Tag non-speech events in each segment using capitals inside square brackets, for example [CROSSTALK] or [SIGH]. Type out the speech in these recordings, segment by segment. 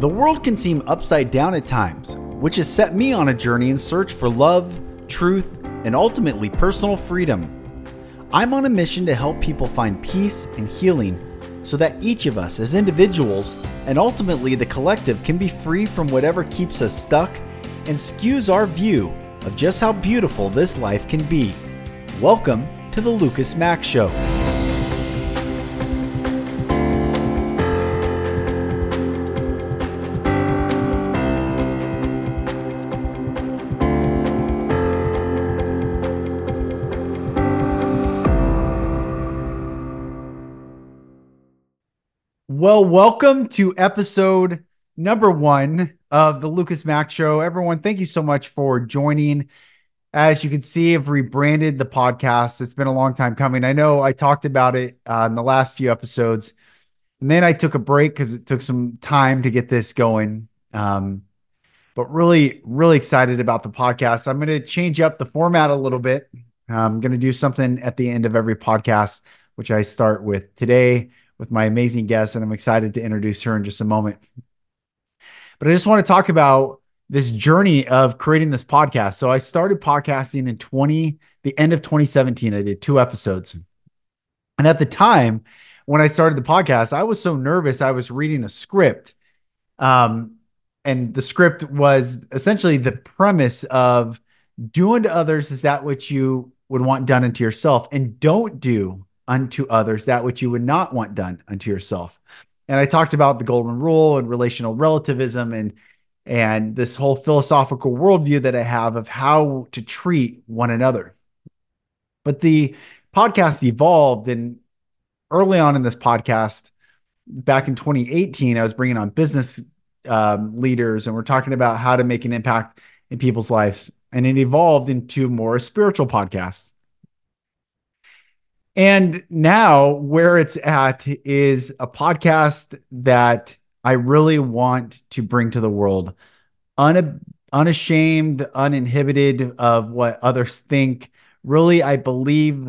The world can seem upside down at times, which has set me on a journey in search for love, truth, and ultimately personal freedom. I'm on a mission to help people find peace and healing so that each of us as individuals and ultimately the collective can be free from whatever keeps us stuck and skews our view of just how beautiful this life can be. Welcome to the Lucas Mack Show. Well, welcome to episode number one of the Lucas Mack Show. Everyone, thank you so much for joining. As you can see, I've rebranded the podcast. It's been a long time coming. I know I talked about it uh, in the last few episodes, and then I took a break because it took some time to get this going. Um, but really, really excited about the podcast. I'm going to change up the format a little bit. I'm going to do something at the end of every podcast, which I start with today with my amazing guest, and I'm excited to introduce her in just a moment. But I just want to talk about this journey of creating this podcast. So I started podcasting in 20, the end of 2017. I did two episodes. And at the time when I started the podcast, I was so nervous. I was reading a script. Um, and the script was essentially the premise of do unto others is that what you would want done unto yourself and don't do unto others that which you would not want done unto yourself. And I talked about the golden rule and relational relativism and and this whole philosophical worldview that I have of how to treat one another. But the podcast evolved, and early on in this podcast, back in 2018, I was bringing on business um, leaders, and we're talking about how to make an impact in people's lives. And it evolved into more spiritual podcasts. And now, where it's at is a podcast that I really want to bring to the world, Un- unashamed, uninhibited of what others think. Really, I believe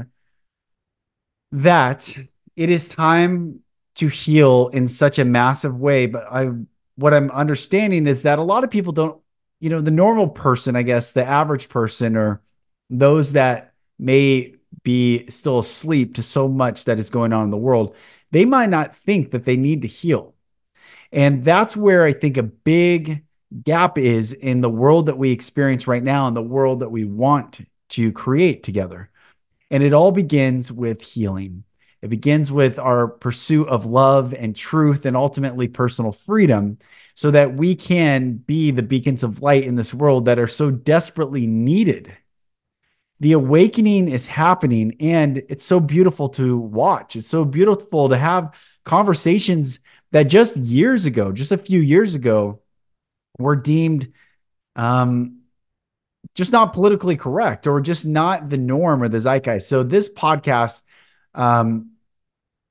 that it is time to heal in such a massive way. But I, what I'm understanding is that a lot of people don't, you know, the normal person, I guess, the average person, or those that may be still asleep to so much that is going on in the world, they might not think that they need to heal. And that's where I think a big gap is in the world that we experience right now and the world that we want to create together. And it all begins with healing. It begins with our pursuit of love and truth and ultimately personal freedom so that we can be the beacons of light in this world that are so desperately needed the awakening is happening and it's so beautiful to watch. It's so beautiful to have conversations that just years ago, just a few years ago, were deemed um, just not politically correct or just not the norm or the zeitgeist. So this podcast, um,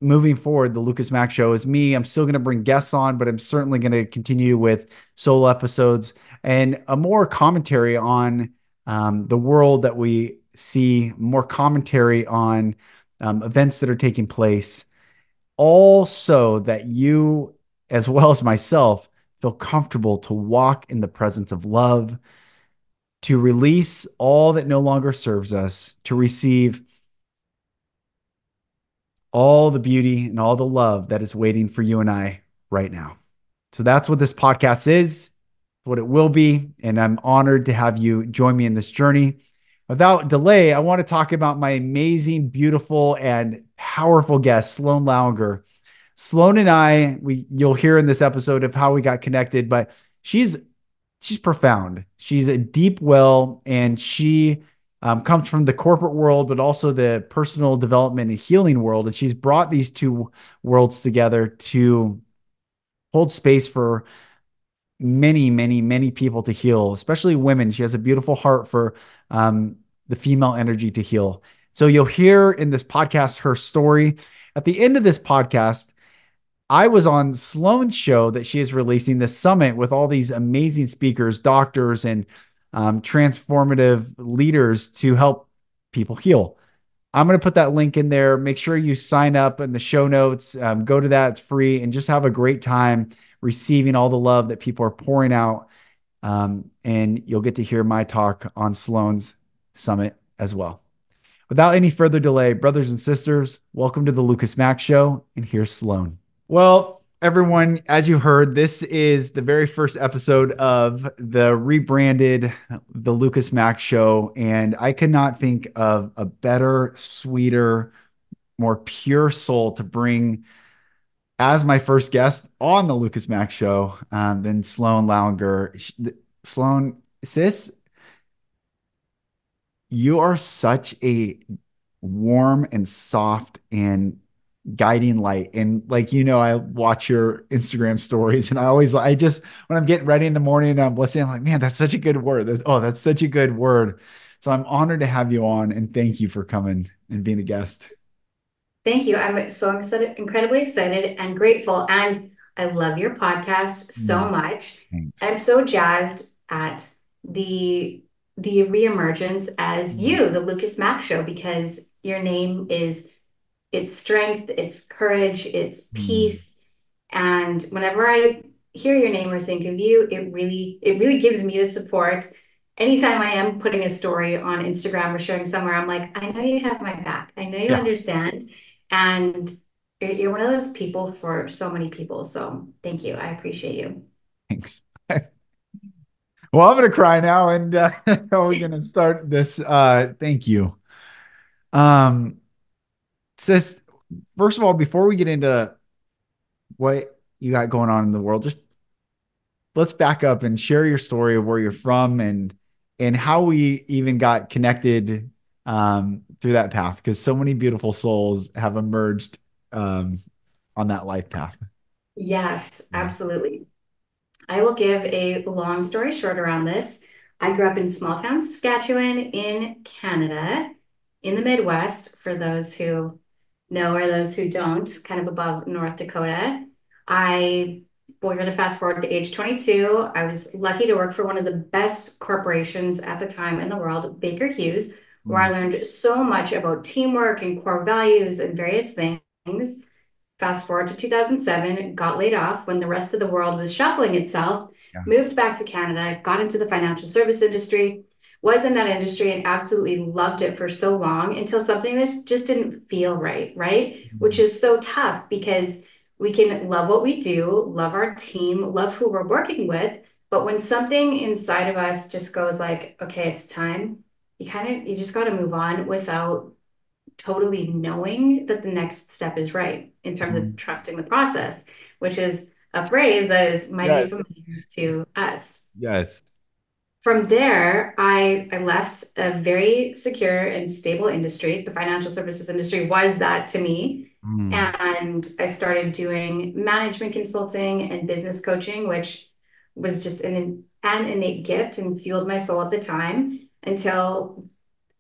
moving forward, the Lucas Mack Show is me. I'm still going to bring guests on, but I'm certainly going to continue with solo episodes and a more commentary on um, the world that we see more commentary on um, events that are taking place, all so that you, as well as myself, feel comfortable to walk in the presence of love, to release all that no longer serves us, to receive all the beauty and all the love that is waiting for you and I right now. So that's what this podcast is, what it will be. And I'm honored to have you join me in this journey without delay, I want to talk about my amazing, beautiful, and powerful guest, Sloan Lauinger. Sloan and I, we you'll hear in this episode of how we got connected, but she's she's profound. She's a deep well, and she um, comes from the corporate world, but also the personal development and healing world. And she's brought these two worlds together to hold space for many, many, many people to heal, especially women. She has a beautiful heart for um, the female energy to heal. So you'll hear in this podcast her story. At the end of this podcast, I was on Sloan's show that she is releasing this summit with all these amazing speakers, doctors, and um, transformative leaders to help people heal. I'm going to put that link in there. Make sure you sign up in the show notes. Um, go to that, it's free, and just have a great time receiving all the love that people are pouring out. Um, and you'll get to hear my talk on Sloan's summit as well. Without any further delay, brothers and sisters, welcome to the Lucas Mack Show. And here's Sloan. Well, everyone, as you heard, this is the very first episode of the rebranded The Lucas Mack Show. And I could not think of a better, sweeter, more pure soul to bring as my first guest on the Lucas Mack Show um, than Sloan Lauinger. Sloan, sis, you are such a warm and soft and guiding light. And like you know i watch your instagram stories and i always i just when i'm getting ready in the morning i'm listening I'm like man that's such a good word. That's, oh that's such a good word. So i'm honored to have you on and thank you for coming and being a guest thank you i'm so excited incredibly excited and grateful and i love your podcast so mm, much thanks. i'm so jazzed at the the reemergence as mm-hmm. you, the Lucas Mack Show, because your name is it's strength, it's courage, it's mm-hmm. peace. And whenever I hear your name or think of you, it really it really gives me the support. Anytime I am putting a story on Instagram or sharing somewhere, I'm like, I know you have my back. I know you yeah. understand. And you're one of those people for so many people. So thank you. I appreciate you. Thanks. [LAUGHS] Well, I'm gonna cry now, and uh, [LAUGHS] we're gonna start this. Uh, thank you. Um, sis, first of all, before we get into what you got going on in the world, just let's back up and share your story of where you're from and and how we even got connected um, through that path because so many beautiful souls have emerged um, on that life path. Yes, absolutely. I will give a long story short around this. I grew up in small town Saskatchewan in Canada, in the Midwest, for those who know or those who don't, kind of above North Dakota. I, well, we're going to fast forward to age 22. I was lucky to work for one of the best corporations at the time in the world, Baker Hughes, where I mm. learned so much about teamwork and core values and various things. Fast forward to 2007, got laid off when the rest of the world was shuffling itself, yeah. moved back to Canada, got into the financial service industry, was in that industry and absolutely loved it for so long until something that just didn't feel right, right? Mm-hmm. Which is so tough because we can love what we do, love our team, love who we're working with. But when something inside of us just goes like, okay, it's time, you kind of, you just got to move on without totally knowing that the next step is right in terms mm-hmm. of trusting the process, which is a phrase that is might yes. familiar to us. Yes. From there, I, I left a very secure and stable industry. The financial services industry was that to me. Mm. And I started doing management consulting and business coaching, which was just an, an innate gift and fueled my soul at the time until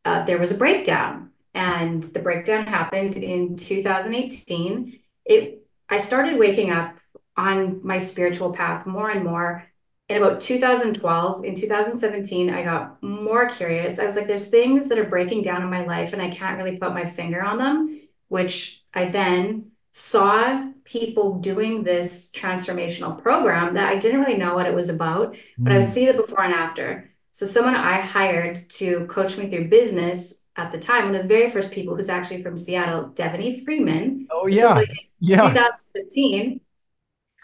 uh, there was a breakdown. And the breakdown happened in 2018 it i started waking up on my spiritual path more and more. In about 2012 in 2017 i got more curious. I was like there's things that are breaking down in my life and i can't really put my finger on them which i then saw people doing this transformational program that i didn't really know what it was about but i would mm. see the before and after so someone i hired to coach me through business at the time, one of the very first people who's actually from Seattle, Devaney Freeman. Oh yeah, like yeah. 2015.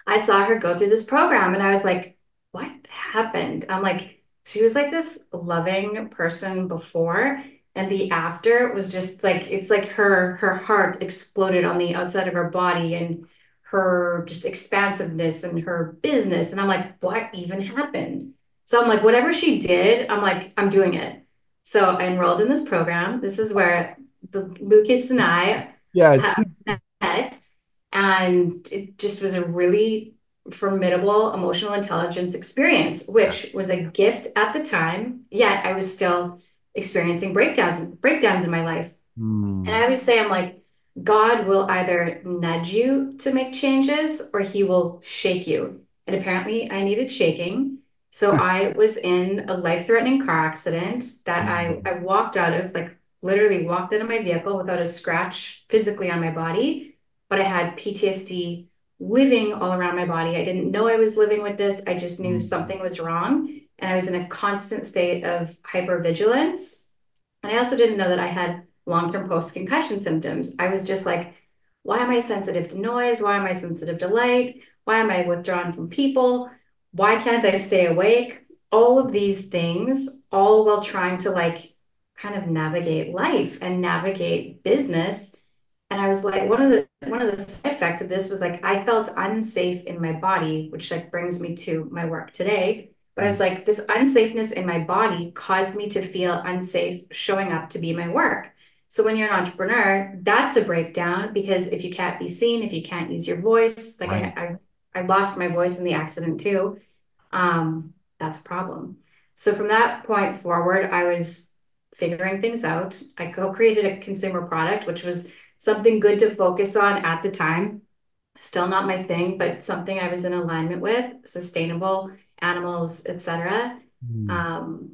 I saw her go through this program, and I was like, "What happened?" I'm like, she was like this loving person before, and the after was just like it's like her her heart exploded on the outside of her body, and her just expansiveness and her business, and I'm like, "What even happened?" So I'm like, whatever she did, I'm like, I'm doing it. So I enrolled in this program. This is where the Lucas and I yes. met, and it just was a really formidable emotional intelligence experience, which was a gift at the time. Yet I was still experiencing breakdowns breakdowns in my life. Mm. And I always say, I'm like, God will either nudge you to make changes or he will shake you. And apparently I needed shaking. So hmm. I was in a life-threatening car accident that I, hmm. I walked out of, like literally walked into my vehicle without a scratch physically on my body, but I had PTSD living all around my body. I didn't know I was living with this. I just knew Mm. something was wrong. And I was in a constant state of hypervigilance. And I also didn't know that I had long-term post-concussion symptoms. I was just like, why am I sensitive to noise? Why am I sensitive to light? Why am I withdrawn from people? Why can't I stay awake? All of these things, all while trying to like kind of navigate life and navigate business. And I was like, one of the one of the side effects of this was like I felt unsafe in my body, which like brings me to my work today. But I was like, this unsafeness in my body caused me to feel unsafe showing up to be my work. So when you're an entrepreneur, that's a breakdown because if you can't be seen, if you can't use your voice, like Right. I, I, I lost my voice in the accident too. Um, that's a problem. So from that point forward, I was figuring things out. I co-created a consumer product, which was something good to focus on at the time. Still not my thing, but something I was in alignment with, sustainable animals, etc. Mm. Um,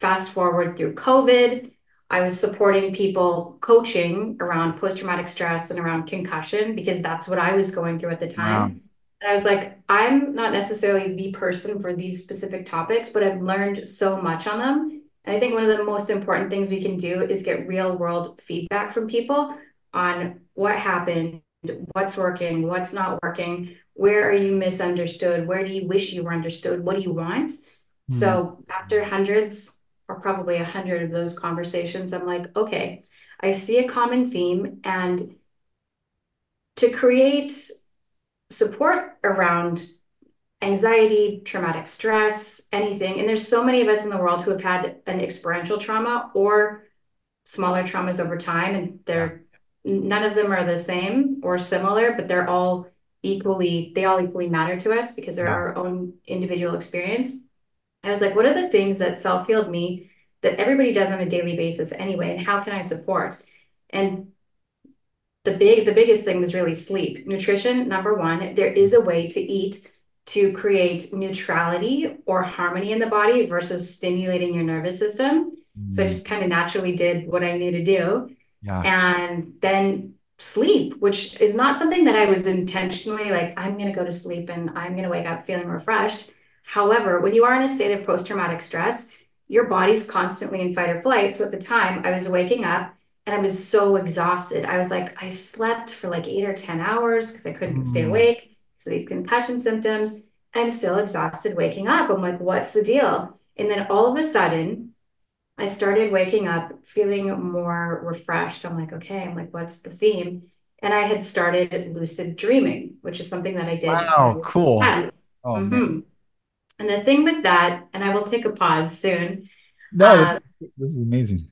fast forward through COVID, I was supporting people coaching around post-traumatic stress and around concussion because that's what I was going through at the time. Wow. And I was like, I'm not necessarily the person for these specific topics, but I've learned so much on them. And I think one of the most important things we can do is get real world feedback from people on what happened, what's working, what's not working, where are you misunderstood, where do you wish you were understood, what do you want? Mm. So after hundreds or probably a hundred of those conversations, I'm like, okay, I see a common theme and to create support around anxiety, traumatic stress, anything. And there's so many of us in the world who have had an experiential trauma or smaller traumas over time, and they're none of them are the same or similar, but they're all equally, they all equally matter to us because they're Yeah. our own individual experience. I was like, what are the things that self-healed me that everybody does on a daily basis anyway, and how can I support? And the big the biggest thing was really sleep. Nutrition number one there is a way to eat to create neutrality or harmony in the body versus stimulating your nervous system. So i Mm. just kind of naturally did what i knew to do. Yeah. and then sleep which is not something that i was intentionally like i'm going to go to sleep and i'm going to wake up feeling refreshed. However when you are in a state of post-traumatic stress your body's constantly in fight or flight. So at the time i was waking up and I was so exhausted. I was like, I slept for like eight or 10 hours because I couldn't stay Mm. awake. So these concussion symptoms, I'm still exhausted waking up. I'm like, what's the deal? And then all of a sudden, I started waking up feeling more refreshed. I'm like, okay, I'm like, what's the theme? And I had started lucid dreaming, which is something that I did. Wow. Cool. Oh man. Mhm. And the thing with that, and I will take a pause soon. No, Uh, this is amazing.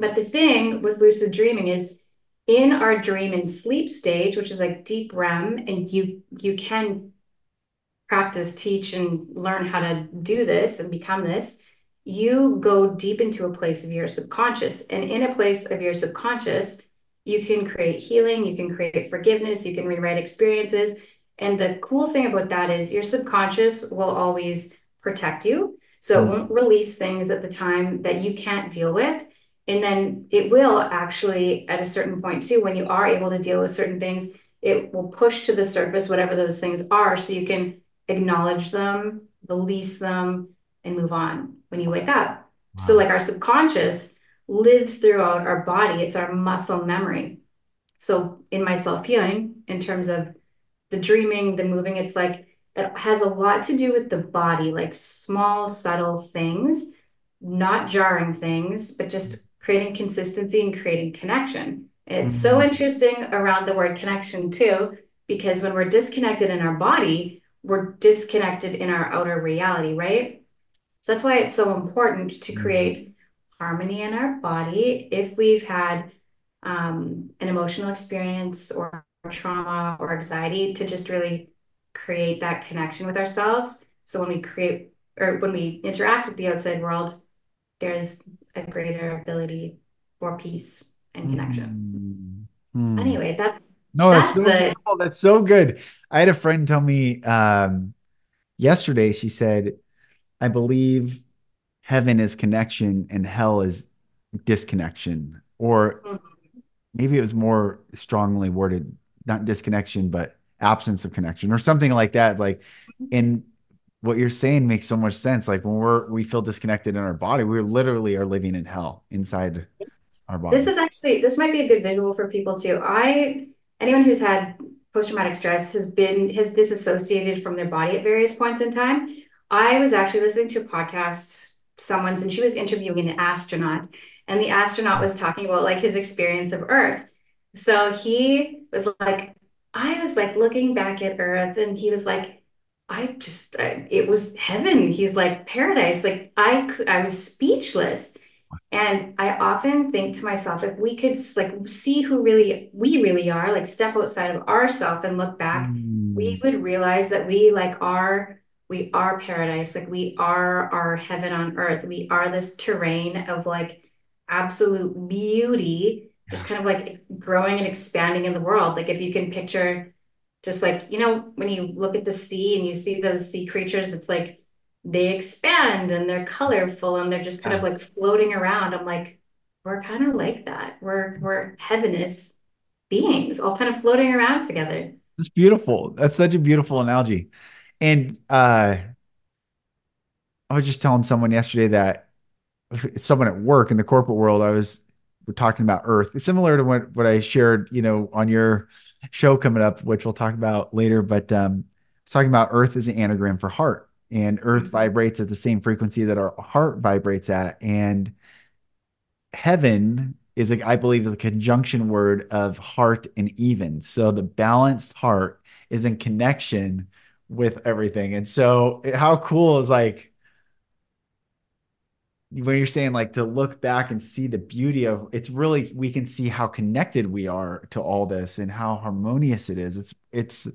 But the thing with lucid dreaming is in our dream and sleep stage, which is like deep REM, and you you can practice, teach, and learn how to do this and become this, you go deep into a place of your subconscious. And in a place of your subconscious, you can create healing, you can create forgiveness, you can rewrite experiences. And the cool thing about that is your subconscious will always protect you. So it Mm. won't release things at the time that you can't deal with. And then it will actually, at a certain point too, when you are able to deal with certain things, it will push to the surface whatever those things are so you can acknowledge them, release them, and move on when you wake up. So, like our subconscious lives throughout our body, it's our muscle memory. So, in my self healing, in terms of the dreaming, the moving, it's like it has a lot to do with the body, like small, subtle things, not jarring things, but just creating consistency and creating connection. And it's so Mm. interesting around the word connection too, because when we're disconnected in our body, we're disconnected in our outer reality, right? So that's why it's so important to Mm. create harmony in our body if we've had um, an emotional experience or trauma or anxiety to just really create that connection with ourselves. So when we create or when we interact with the outside world, there's a greater ability for peace and connection. Mm. Mm. Anyway, that's No, that's that's so the beautiful. That's so good. I had a friend tell me um, yesterday, she said, I believe heaven is connection and hell is disconnection. Or maybe it was more strongly worded, not disconnection, but absence of connection or something like that. Like, and what you're saying makes so much sense. Like when we're we feel disconnected in our body, we literally are living in hell inside our body. This is actually this might be a good visual for people too. I anyone who's had post-traumatic stress has been has disassociated from their body at various points in time. I was actually listening to a podcast, someone's, and she was interviewing an astronaut, and the astronaut was talking about like his experience of Earth. So he was like, I was like looking back at Earth, and he was like, I just, I, it was heaven. He's like paradise. Like I, I was speechless. And I often think to myself, if we could like see who really we really are, like step outside of ourselves and look back, mm. we would realize that we like are we are paradise, like we are our heaven on earth. We are this terrain of like absolute beauty, just kind of like growing and expanding in the world. Like if you can picture just like, you know, when you look at the sea and you see those sea creatures, it's like they expand and they're colorful and they're just kind yes. of like floating around. I'm like, we're kind of like that. We're we're heavenous beings, all kind of floating around together. It's beautiful. That's such a beautiful analogy. And uh I was just telling someone yesterday that someone at work in the corporate world, I was we're talking about Earth. It's similar to what what I shared, you know, on your show coming up, which we'll talk about later. But um, talking about Earth is an anagram for heart and earth mm-hmm. vibrates at the same frequency that our heart vibrates at and heaven is a, I believe is a conjunction word of heart and even so the balanced heart is in connection with everything and so how cool is like when you're saying like to look back and see the beauty of it's really we can see how connected we are to all this and how harmonious it is it's it's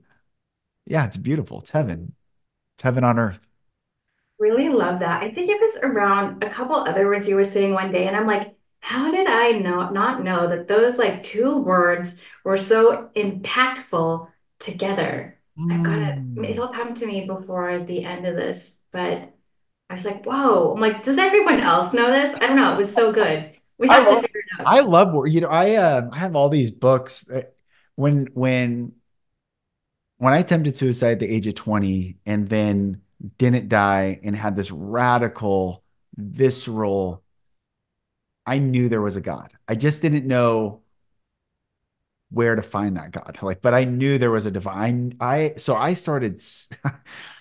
yeah it's beautiful it's heaven it's heaven on earth Really love that. I think it was around a couple other words you were saying one day, and I'm like, how did I know not know that those like two words were so impactful together? I've got it. Mm. It'll come to me before the end of this, but I was like, whoa. I'm like, does everyone else know this? I don't know. It was so good. We I have to love, figure it out. I love you know I uh, I have all these books uh, when when when I attempted suicide at the age of 20 and then didn't die and had this radical, visceral. I knew there was a God. I just didn't know where to find that God. Like, but I knew there was a divine. I so I started [LAUGHS]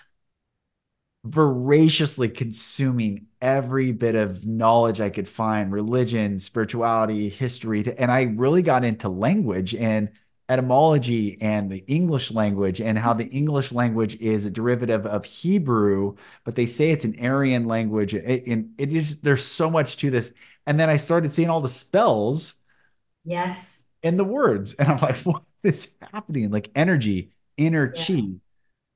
voraciously consuming every bit of knowledge I could find, religion, spirituality, history. And I really got into language and etymology and the English language and how the mm-hmm. English language is a derivative of Hebrew, but they say it's an Aryan language. And it, it is there's so much to this. And then I started seeing all the spells. Yes. And the words. [LAUGHS] And I'm like, what is happening? Like energy, inner yeah. chi.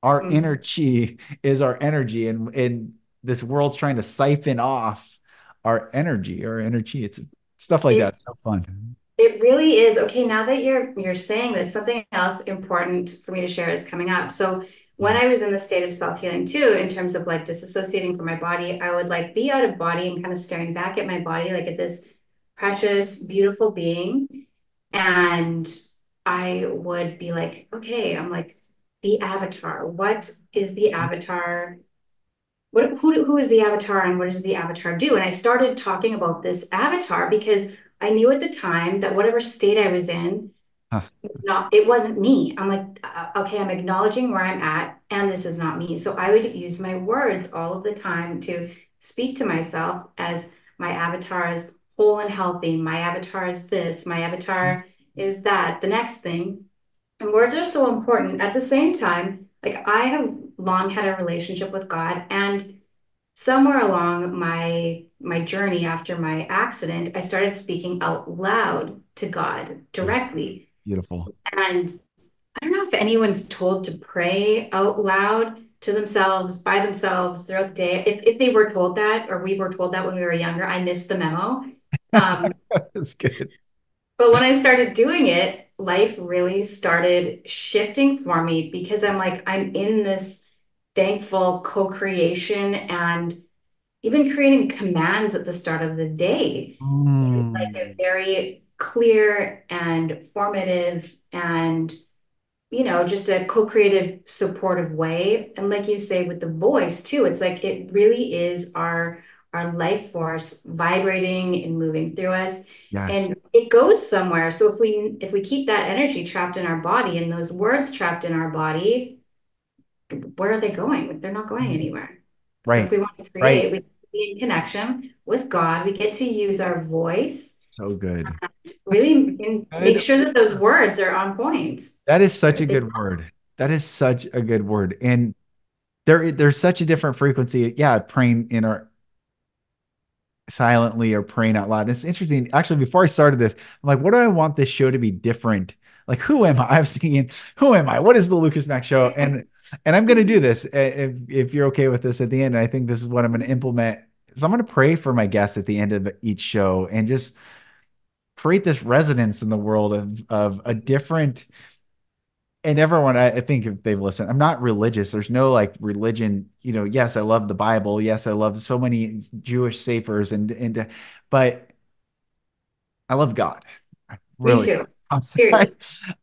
Our mm-hmm. inner chi is our energy. And, and this world's trying to siphon off our energy, our energy. It's stuff like it, that. so fun. It really is. Okay, now that you're you're saying this, something else important for me to share is coming up. So when I was in the state of self-healing too, in terms of like disassociating from my body, I would like be out of body and kind of staring back at my body, like at this precious, beautiful being. And I would be like, okay, I'm like the avatar. What is the avatar? What who who is the avatar and what does the avatar do? And I started talking about this avatar because I knew at the time that whatever state I was in, huh. not it wasn't me. I'm like, uh, okay, I'm acknowledging where I'm at, and this is not me. So I would use my words all of the time to speak to myself as my avatar is whole and healthy. My avatar is this. My avatar is that. The next thing, and words are so important. At the same time, like I have long had a relationship with God, and somewhere along my my journey after my accident, I started speaking out loud to God directly. Beautiful. And I don't know if anyone's told to pray out loud to themselves by themselves throughout the day. If if they were told that, or we were told that when we were younger, I missed the memo. Um, [LAUGHS] That's good. But when I started doing it, life really started shifting for me because I'm like, I'm in this thankful co-creation and even creating commands at the start of the day mm. like a very clear and formative and you know, just a co-creative, supportive way. And like you say, with the voice too, it's like it really is our our life force vibrating and moving through us. Yes. And it goes somewhere. So if we if we keep that energy trapped in our body and those words trapped in our body, where are they going? They're not going mm-hmm. anywhere. Right. So if we want to create, right. we be in connection with God. We get to use our voice. So good. Really make sure that those words are on point. That is such a good word. That is such a good word. And there, there's such a different frequency. Yeah, praying in our silently or praying out loud. It's interesting. Actually, before I started this, I'm like, what do I want this show to be different? Like, who am I? I was thinking, who am I? What is the Lucas Mack show? And and I'm going to do this eh, if if you're okay with this at the end. I think this is what I'm going to implement. So I'm going to pray for my guests at the end of each show and just create this resonance in the world of of a different and everyone I, I think if they've listened i'm not religious. There's no like religion you know yes i love the bible. Yes i love so many jewish safers and and but i love god. Really Me too. [LAUGHS] I,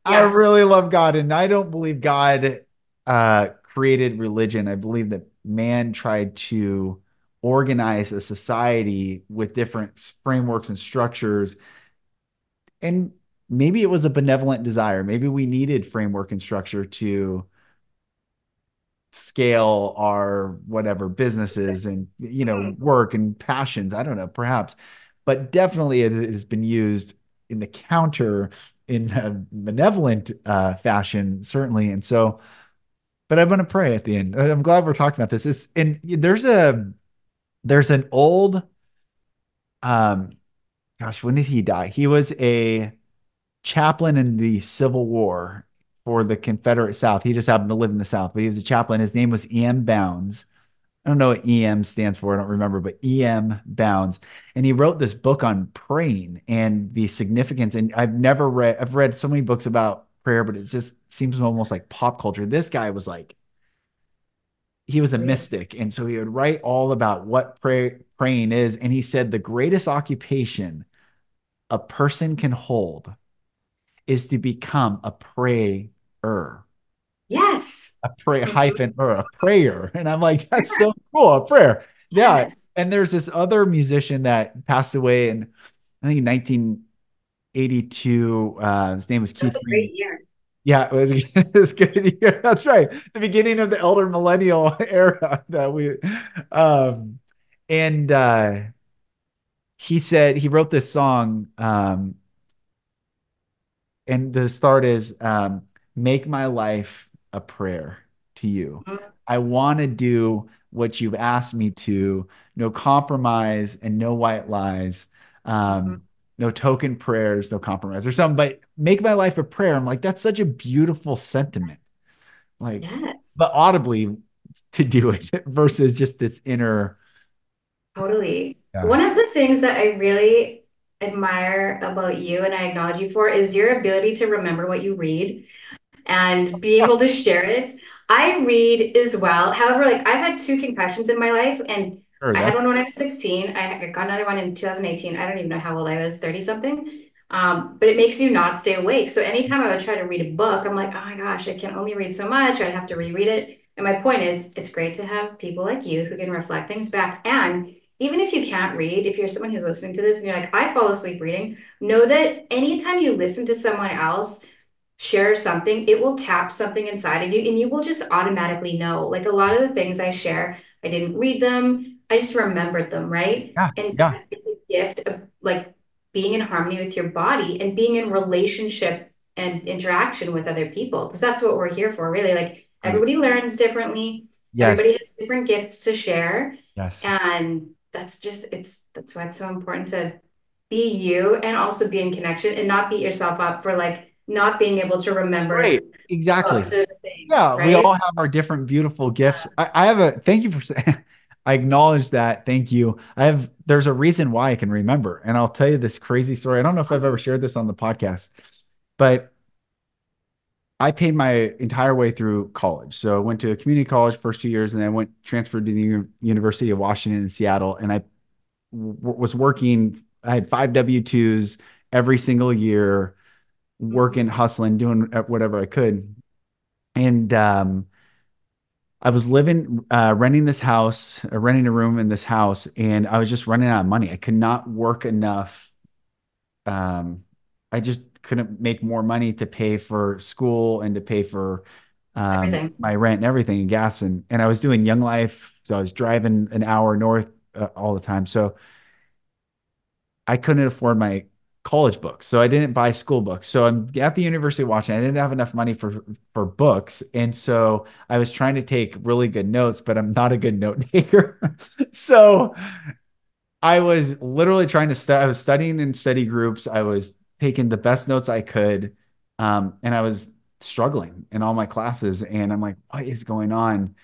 I really love god and i don't believe god uh created religion. I believe that man tried to organize a society with different frameworks and structures and maybe it was a benevolent desire. Maybe we needed framework and structure to scale our whatever businesses and you know mm-hmm. work and passions. I don't know, perhaps, but definitely it has been used in the counter in a benevolent uh, fashion, certainly. And so, but I'm going to pray at the end. I'm glad we're talking about this. It's, and there's a there's an old um gosh, when did he die? He was a chaplain in the Civil War for the Confederate South. He just happened to live in the South, but he was a chaplain. His name was E.M. Bounds. I don't know what EM stands for. I don't remember, but EM Bounds. And he wrote this book on praying and the significance. And I've never read, I've read so many books about prayer, but it just seems almost like pop culture. This guy was like, he was a mystic. And so he would write all about what pray, praying is. And he said the greatest occupation a person can hold is to become a prayer. Yes. A pray hyphen or a prayer. [LAUGHS] And I'm like, that's so [LAUGHS] cool. A prayer. Yeah. Yes. And there's this other musician that passed away in I think 1982. Uh, his name was Keith. That's a great year. Yeah, it was, [LAUGHS] it was good. Year. That's right. The beginning of the elder millennial era that we um and uh he said he wrote this song um and the start is um make my life a prayer to you. Mm-hmm. I want to do what you've asked me to, no compromise and no white lies. Um mm-hmm. no token prayers, no compromise or something, but make my life a prayer. I'm like, that's such a beautiful sentiment. Like, yes. but audibly to do it [LAUGHS] versus just this inner Totally. Yeah. One of the things that I really admire about you and I acknowledge you for is your ability to remember what you read and be able to share it. I read as well. However, like I've had two concussions in my life and I had one when I was 16. I got another one in 2018. I don't even know how old I was, 30 something. Um, but it makes you not stay awake. So anytime I would try to read a book, I'm like, oh my gosh, I can only read so much. I'd have to reread it. And my point is, it's great to have people like you who can reflect things back and even if you can't read, if you're someone who's listening to this and you're like, I fall asleep reading, know that anytime you listen to someone else share something, it will tap something inside of you and you will just automatically know. Like a lot of the things I share, I didn't read them, I just remembered them, right? Yeah, and yeah. it's a gift of like being in harmony with your body and being in relationship and interaction with other people. Because that's what we're here for, really. Like everybody learns differently. Yes. Everybody has different gifts to share. Yes. And that's just it's that's why it's so important to be you and also be in connection and not beat yourself up for like not being able to remember right exactly things, yeah right? we all have our different beautiful gifts I, I have a thank you for saying [LAUGHS] I acknowledge that. Thank you. I have there's a reason why I can remember. And I'll tell you this crazy story. I don't know if I've ever shared this on the podcast, but I paid my entire way through college. So I went to a community college first two years, and then I went transferred to the U- University of Washington in Seattle, and I w- was working. I had five W twos every single year, working, hustling, doing whatever I could. and um, I was living, uh, renting this house, uh, renting a room in this house, and I was just running out of money. I could not work enough. Um, I just couldn't make more money to pay for school and to pay for um, my rent and everything and gas. And, and I was doing Young Life. So I was driving an hour north uh, all the time. So I couldn't afford my college books. So I didn't buy school books. So I'm at the University of Washington. I didn't have enough money for for books. And so I was trying to take really good notes, but I'm not a good note [LAUGHS] taker. so I was literally trying to study. I was studying in study groups. I was taking the best notes I could. Um, and I was struggling in all my classes. And I'm like, what is going on?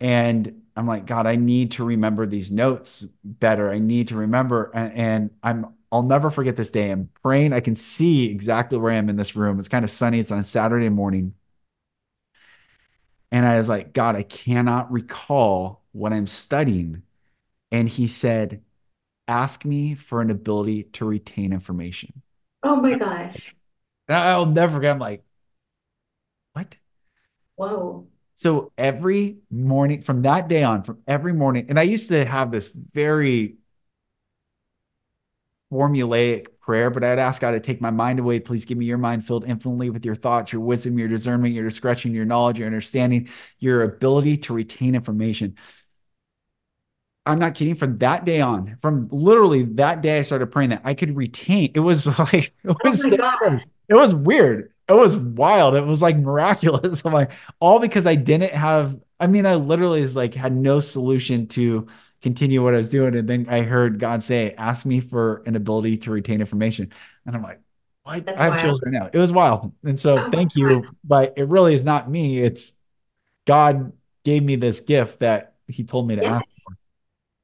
And I'm like, God, I need to remember these notes better. I need to remember. And, and I'm, I'll never forget this day. I'm praying. I can see exactly where I am in this room. It's kind of sunny. It's on Saturday morning. And I was like, God, I cannot recall what I'm studying. And he said, ask me for an ability to retain information. Oh my gosh. I'll never forget. I'm like, what? Whoa. So every morning from that day on, from every morning, and I used to have this very formulaic prayer, but I'd ask God to take my mind away. Please give me your mind filled infinitely with your thoughts, your wisdom, your discernment, your discretion, your knowledge, your understanding, your ability to retain information. I'm not kidding. From that day on, from literally that day I started praying that I could retain. It was [LAUGHS] like it Oh was so It was weird. It was wild. It was like miraculous. [LAUGHS] I'm like, all because I didn't have, I mean, I literally is like had no solution to continue what I was doing. And then I heard God say, ask me for an ability to retain information. And I'm like, what? That's I have wild. chills right now. It was wild. And so Oh thank you. But it really is not me. It's God gave me this gift that he told me to Yeah. ask.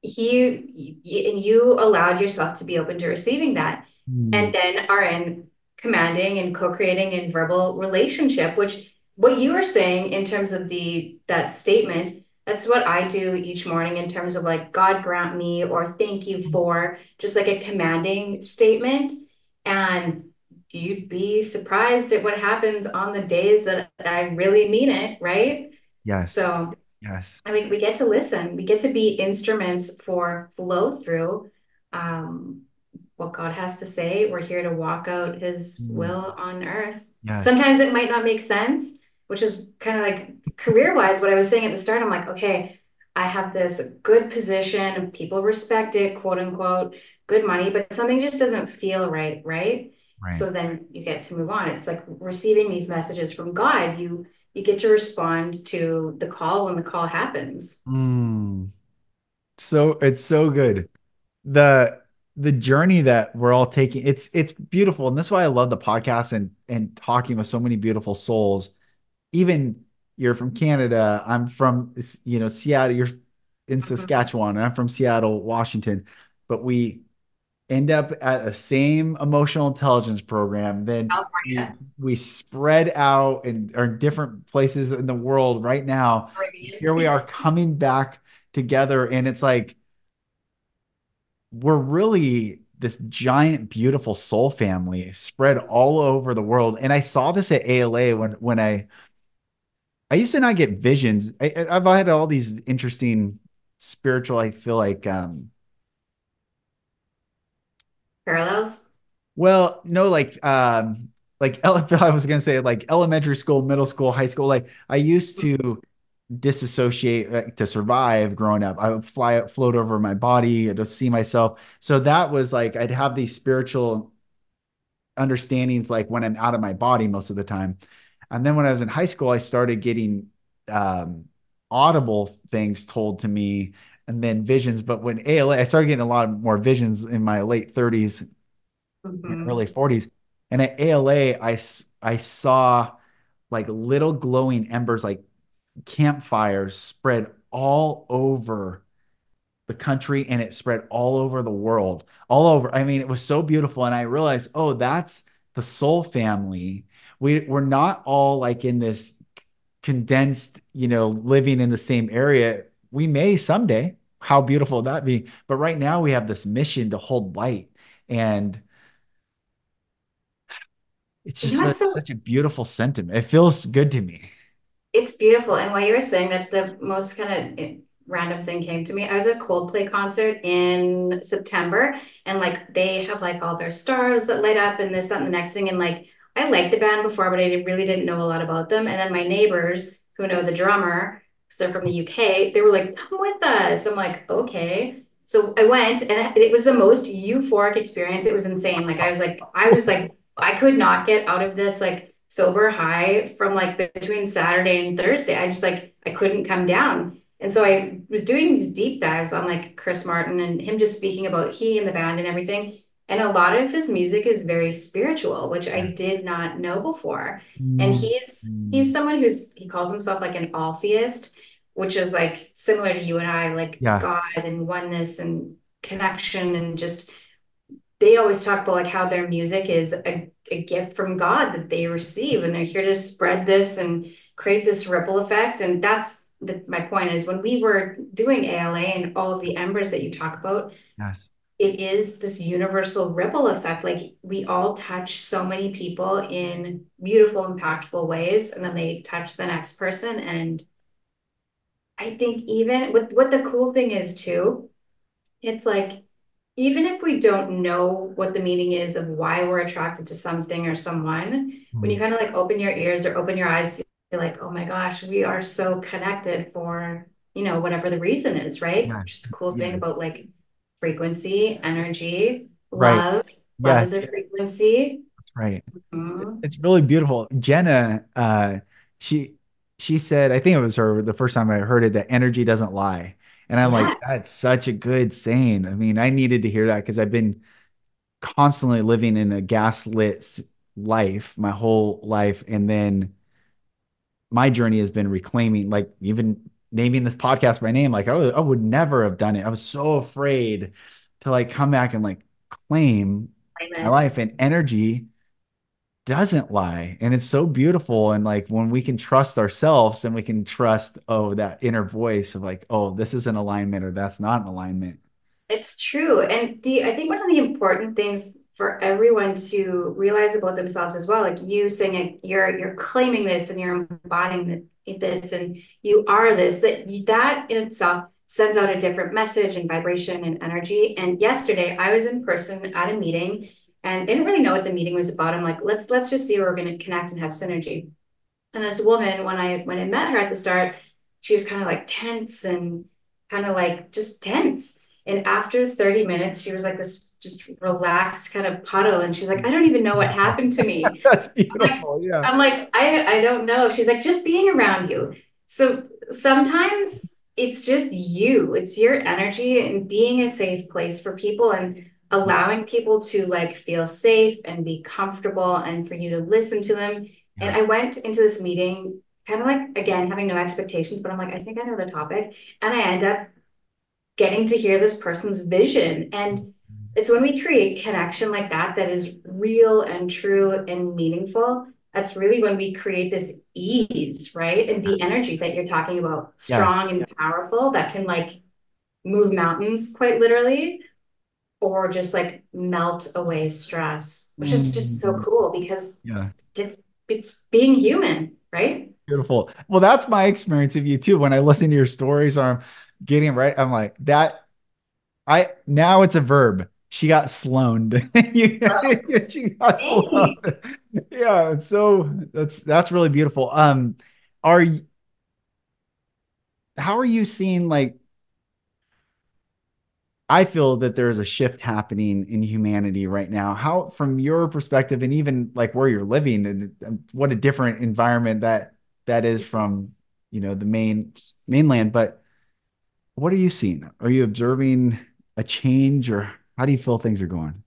He, and you allowed yourself to be open to receiving that. Hmm. and then are in commanding and co-creating in verbal relationship which what you were saying in terms of the that statement that's what I do each morning in terms of like God grant me or thank you for just like a commanding statement and you'd be surprised at what happens on the days that I really mean it right Yes. so Yes. and we, we get to listen we get to be instruments for flow through um what God has to say. We're here to walk out his Hmm. will on earth. Yes. Sometimes it might not make sense, which is kind of like career wise, what I was saying at the start. I'm like, okay, I have this good position, people respect it, quote unquote, good money, but something just doesn't feel right, right? Right. So then you get to move on. It's like receiving these messages from God. You you get to respond to the call when the call happens. Hmm. So it's so good. The the journey that we're all taking, it's it's beautiful. And that's why I love the podcast and and talking with so many beautiful souls. Even you're from Canada, I'm from you know Seattle, you're in Mhm. Saskatchewan, and I'm from Seattle, Washington. But we end up at the same emotional intelligence program, then we we spread out and are in different places in the world right now. Here we are coming back together, and it's like we're really this giant, beautiful soul family spread all over the world. And I saw this at ALA when when I I used to not get visions. I, I've had all these interesting spiritual, I feel like um Parallels. Well, no, like um like [LAUGHS] I was gonna say like elementary school, middle school, high school. Like I used to disassociate like, to survive growing up. I would fly float over my body to see myself. So that was like I'd have these spiritual understandings like when I'm out of my body most of the time. And then when I was in high school, I started getting um audible things told to me and then visions. But when ALA, I started getting a lot more visions in my late 30s Mhm. early 40s. And at ALA, I I saw like little glowing embers, like campfires spread all over the country and it spread all over the world, all over. I mean, it was so beautiful. And I realized, oh, that's the soul family. We we're not all like in this condensed, you know, living in the same area. We may someday. How beautiful would that be? But right now we have this mission to hold light. And it's just a, so such a beautiful sentiment. It feels good to me. It's beautiful. And while you were saying that, the most kind of random thing came to me. I was at a Coldplay concert in September, and like they have like all their stars that light up and this, that, and the next thing. And like I liked the band before, but I really didn't know a lot about them. And then my neighbors who know the drummer, because they're from the UK, they were like, come with us. I'm like, okay. So I went and it was the most euphoric experience. It was insane. Like I was like, I was like, I could not get out of this like sober high from like between Saturday and Thursday. I just like I couldn't come down. And so I was doing these deep dives on like Chris Martin and him just speaking about he and the band and everything. And a lot of his music is very spiritual, which yes. I did not know before. Mm. And he's he's someone who's he calls himself like an all theist, which is like similar to you and I, like yeah. God and oneness and connection and just they always talk about like how their music is a, a gift from God that they receive and they're here to spread this and create this ripple effect. And that's the, my point is when we were doing ALA and all of the embers that you talk about, yes, it is this universal ripple effect. Like we all touch so many people in beautiful, impactful ways, and then they touch the next person. And I think even with what the cool thing is too, it's like even if we don't know what the meaning is of why we're attracted to something or someone, mm. when you hmm. kind of like open your ears or open your eyes to like, oh my gosh, we are so connected for, you know, whatever the reason is, right? Yes. Which is the cool thing about like frequency, energy, right. love. Love is a frequency. That's right. Mm-hmm. It's really beautiful. Jenna, uh, she she said, I think it was her the first time I heard it, that energy doesn't lie. And I'm yes. like, that's such a good saying. I mean, I needed to hear that because I've been constantly living in a gaslit life my whole life. And then my journey has been reclaiming, like even naming this podcast by name. Like I would, I would never have done it. I was so afraid to like come back and like claim Amen. my life and energy doesn't lie and it's so beautiful and like when we can trust ourselves and we can trust oh that inner voice of like oh this is an alignment or that's not an alignment. It's true and the i think one of the important things for everyone to realize about themselves as well like you saying it you're you're claiming this and you're embodying this and you are this that that in itself sends out a different message and vibration and energy and yesterday i was in person at a meeting and didn't really know what the meeting was about. I'm like, let's let's just see where we're going to connect and have synergy. And this woman, when I when I met her at the start, she was kind of like tense and kind of like just tense. And after 30 minutes, she was like this just relaxed kind of puddle. And she's like, I don't even know what happened to me. [LAUGHS] That's beautiful. I'm like, yeah. I'm like, I, I don't know. She's like, just being around you. So sometimes it's just you, it's your energy and being a safe place for people. And allowing people to like feel safe and be comfortable and for you to listen to them. Yeah. And I went into this meeting kind of like again having no expectations, but I'm like, I think I know the topic. And I end up getting to hear this person's vision. And mm-hmm. it's when we create connection like that that is real and true and meaningful. That's really when we create this ease, right? And the energy that you're talking about, strong yes. and powerful, that can like move mountains quite literally or just like melt away stress, which is just so mm. cool because yeah, it's it's being human, right? Beautiful. Well, that's my experience of you too. When I listen to your stories or I'm getting right, I'm like that. I now it's a verb. She got sloaned. [LAUGHS] she got sloaned. Yeah, so that's that's really beautiful. Um, are how are you seeing like I feel that there is a shift happening in humanity right now. How, from your perspective, and even like where you're living, and, what a different environment that that is from, you know, the main mainland. But what are you seeing? Are you observing a change, or how do you feel things are going?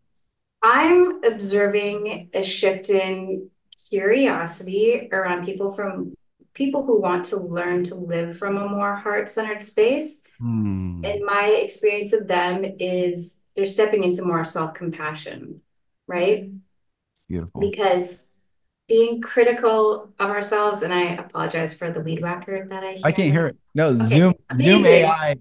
I'm observing a shift in curiosity around people from people who want to learn to live from a more heart-centered space mm. and my experience of them is they're stepping into more self-compassion right beautiful because being critical of ourselves and i apologize for the weed whacker that i hear. i can't hear it no okay. zoom Amazing. zoom ai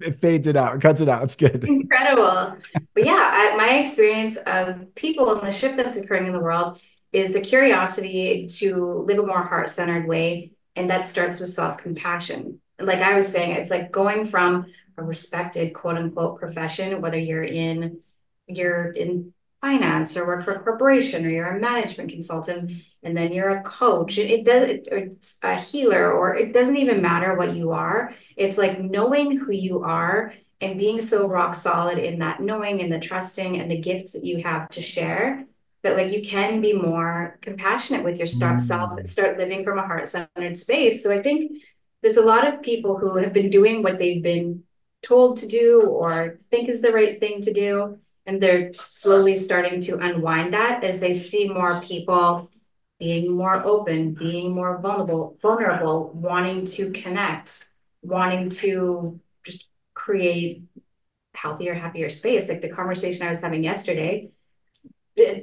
it fades it out cuts it out it's good incredible but yeah I, my experience of people and the shift that's occurring in the world is the curiosity to live a more heart-centered way And that starts with self-compassion. Like I was saying, it's like going from a respected quote unquote profession, whether you're in you're in finance or work for a corporation or you're a management consultant and then you're a coach it, it does it, it's a healer or it doesn't even matter what you are it's like knowing who you are and being so rock solid in that knowing and the trusting and the gifts that you have to share that like you can be more compassionate with your mm. start living from a heart-centered space so i think there's a lot of people who have been doing what they've been told to do or think is the right thing to do and they're slowly starting to unwind that as they see more people being more open, being more vulnerable, vulnerable, wanting to connect, wanting to just create healthier, happier space. Like the conversation I was having yesterday,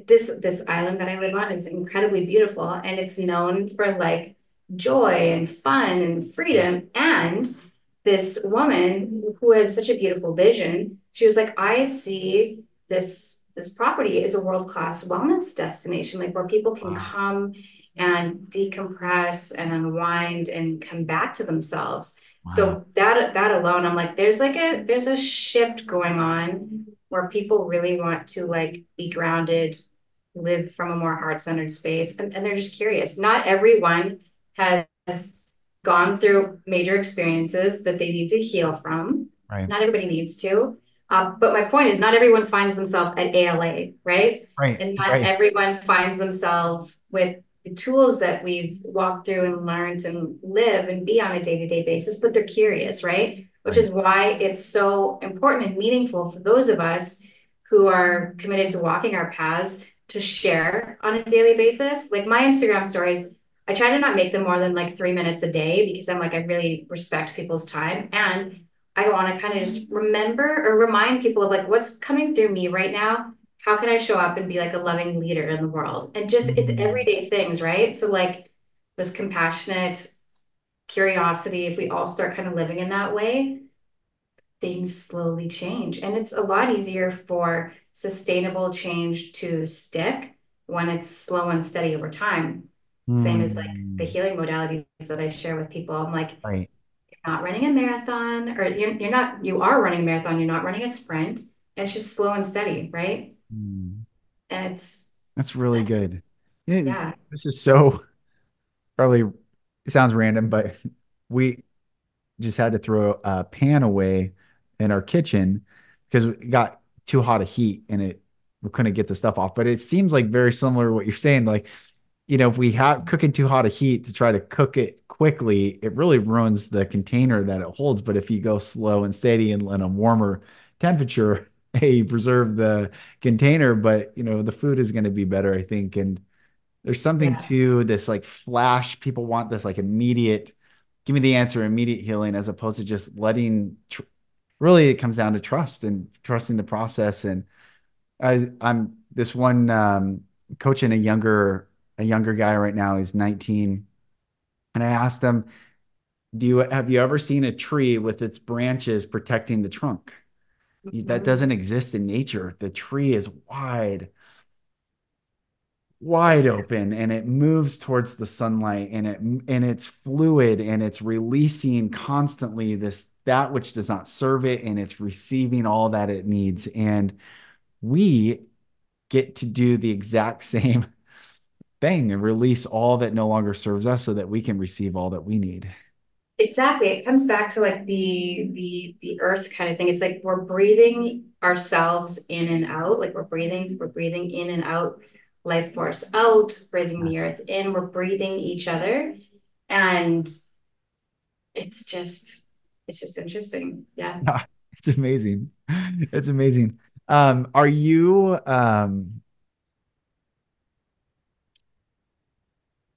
this this island that I live on is incredibly beautiful and it's known for like joy and fun and freedom. And this woman who has such a beautiful vision, she was like, I see this this property is a world-class wellness destination like where people can come and decompress and unwind and come back to themselves wow. so that that alone i'm like there's like a there's a shift going on where people really want to like be grounded live from a more heart-centered space and, and they're just curious not everyone has gone through major experiences that they need to heal from right. not everybody needs to uh, but my point is, not everyone finds themselves at ALA, right? Right. And not right. everyone finds themselves with the tools that we've walked through and learned and live and be on a day to day basis, but they're curious, right? Which is why it's so important and meaningful for those of us who are committed to walking our paths to share on a daily basis. Like my Instagram stories, I try to not make them more than like three minutes a day because I'm like, I really respect people's time. And I want to kind of just remember or remind people of like what's coming through me right now. How can I show up and be like a loving leader in the world? And just it's mm-hmm. everyday things, right? So like this compassionate curiosity, if we all start kind of living in that way, things slowly change. And it's a lot easier for sustainable change to stick when it's slow and steady over time. Mm. Same as like the mm. healing modalities that I share with people. I'm like, right you're not running a marathon or you're, you're not you are running a marathon you're not running a sprint it's just slow and steady right mm. and it's that's really that's, good yeah, yeah this is so probably it sounds random but we just had to throw a pan away in our kitchen because it got too hot of heat and it we couldn't get the stuff off but it seems like very similar to what you're saying like you know if we have cooking too hot of heat to try to cook it quickly, it really ruins the container that it holds. But if you go slow and steady and in a warmer temperature, [LAUGHS] hey, you preserve the container, but you know, the food is going to be better, I think. And there's something yeah. to this like flash. People want this like immediate, give me the answer, immediate healing, as opposed to just letting tr- really it comes down to trust and trusting the process. And I, I'm this one um, coaching a younger a younger guy right now. He's 19 and I asked him, "Do you have you ever seen a tree with its branches protecting the trunk? Mm-hmm. That doesn't exist in nature. The tree is wide, wide open, and it moves towards the sunlight, and it and it's fluid, and it's releasing constantly this that which does not serve it, and it's receiving all that it needs. And we get to do the exact [LAUGHS] same thing and release all that no longer serves us so that we can receive all that we need. Exactly. It comes back to like the the the earth kind of thing. It's like we're breathing ourselves in and out. Like we're breathing we're breathing in and out life force out breathing yes. the earth in. We're breathing each other. And it's just it's just interesting. Yeah. [LAUGHS] It's amazing. It's amazing. Um are you um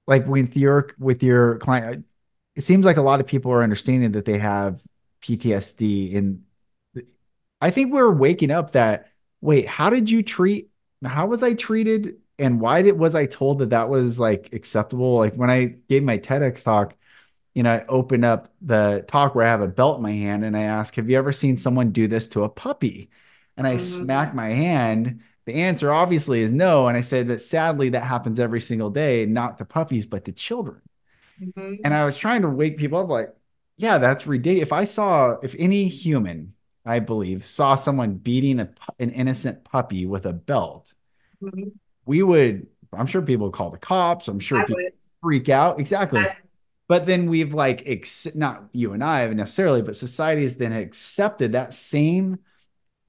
like with your with your client it seems like a lot of people are understanding that they have PTSD and I think we're waking up that wait how did you treat how was I treated and why did was I told that that was like acceptable like when I gave my TEDx talk you know I open up the talk where I have a belt in my hand and I ask have you ever seen someone do this to a puppy and I mm-hmm. smack my hand the answer obviously is no. And I said that sadly that happens every single day, not the puppies, but the children. And Mhm. I was trying to wake people up like, yeah, that's ridiculous. If I saw, if any human, I believe, saw someone beating a, an innocent puppy with a belt, Mhm. We would, I'm sure people would call the cops. I'm sure I people would. freak out. Exactly. I, But then we've like, ex- not you and I necessarily, but society has then accepted that same